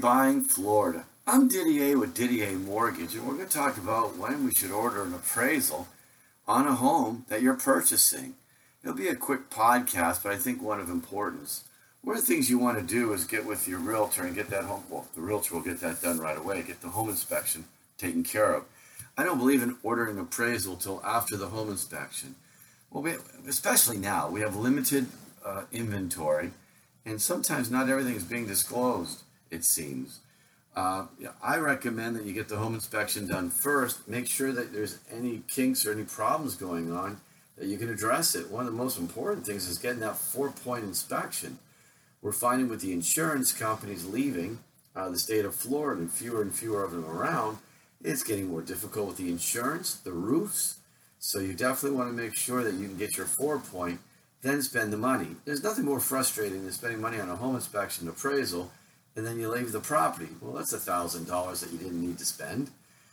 Buying Florida. I'm Didier with DDA Mortgage, and we're going to talk about when we should order an appraisal on a home that you're purchasing. It'll be a quick podcast, but I think one of importance. One of the things you want to do is get with your realtor and get that home. Well, the realtor will get that done right away. Get the home inspection taken care of. I don't believe in ordering appraisal till after the home inspection. Well, we, especially now, we have limited uh, inventory, and sometimes not everything is being disclosed. It seems. Uh, I recommend that you get the home inspection done first. Make sure that there's any kinks or any problems going on that you can address it. One of the most important things is getting that four point inspection. We're finding with the insurance companies leaving uh, the state of Florida and fewer and fewer of them around, it's getting more difficult with the insurance, the roofs. So you definitely want to make sure that you can get your four point, then spend the money. There's nothing more frustrating than spending money on a home inspection appraisal and then you leave the property. Well, that's a thousand dollars that you didn't need to spend.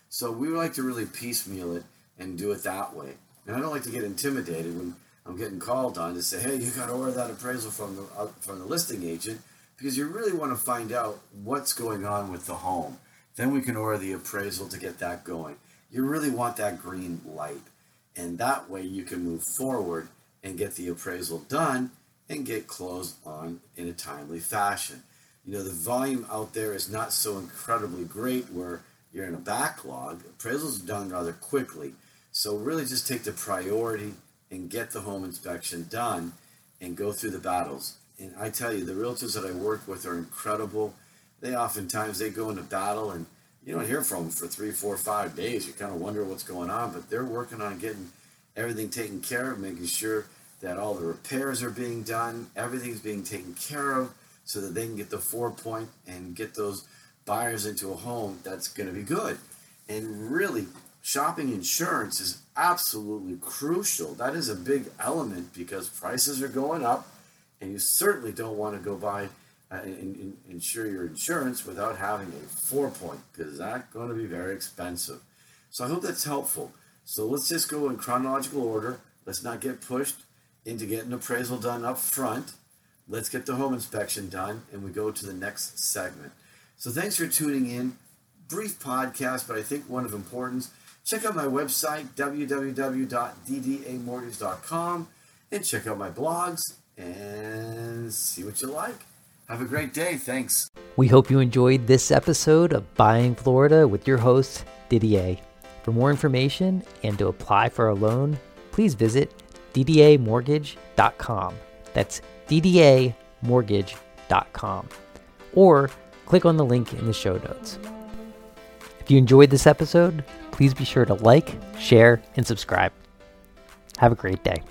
So we like to really piecemeal it and do it that way. And I don't like to get intimidated when I'm getting called on to say, "Hey, you got to order that appraisal from the uh, from the listing agent," because you really want to find out what's going on with the home. Then we can order the appraisal to get that going. You really want that green light, and that way you can move forward and get the appraisal done and get closed on in a timely fashion you know, the volume out there is not so incredibly great where you're in a backlog. Appraisals done rather quickly. So really just take the priority and get the home inspection done and go through the battles. And I tell you, the realtors that I work with are incredible. They oftentimes they go into battle and you don't hear from them for three, four, five days. You kind of wonder what's going on, but they're working on getting everything taken care of, making sure that all the repairs are being done, everything's being taken care of, so that they can get the four point and get those buyers into a home that's going to be good. And really, shopping insurance is absolutely crucial. That is a big element because prices are going up, and you certainly don't want to go buy uh, and, and insure your insurance without having a four point because that's going to be very expensive. So I hope that's helpful. So let's just go in chronological order. Let's not get pushed into getting appraisal done up front let's get the home inspection done and we go to the next segment. So thanks for tuning in. Brief podcast, but I think one of importance. Check out my website, www.ddamortgage.com, and check out my blogs and see what you like. Have a great day. Thanks. We hope you enjoyed this episode of Buying Florida with your host, Didier. For more information and to apply for a loan, please visit ddamortgage.com. That's ddamortgage.com or click on the link in the show notes. If you enjoyed this episode, please be sure to like, share, and subscribe. Have a great day.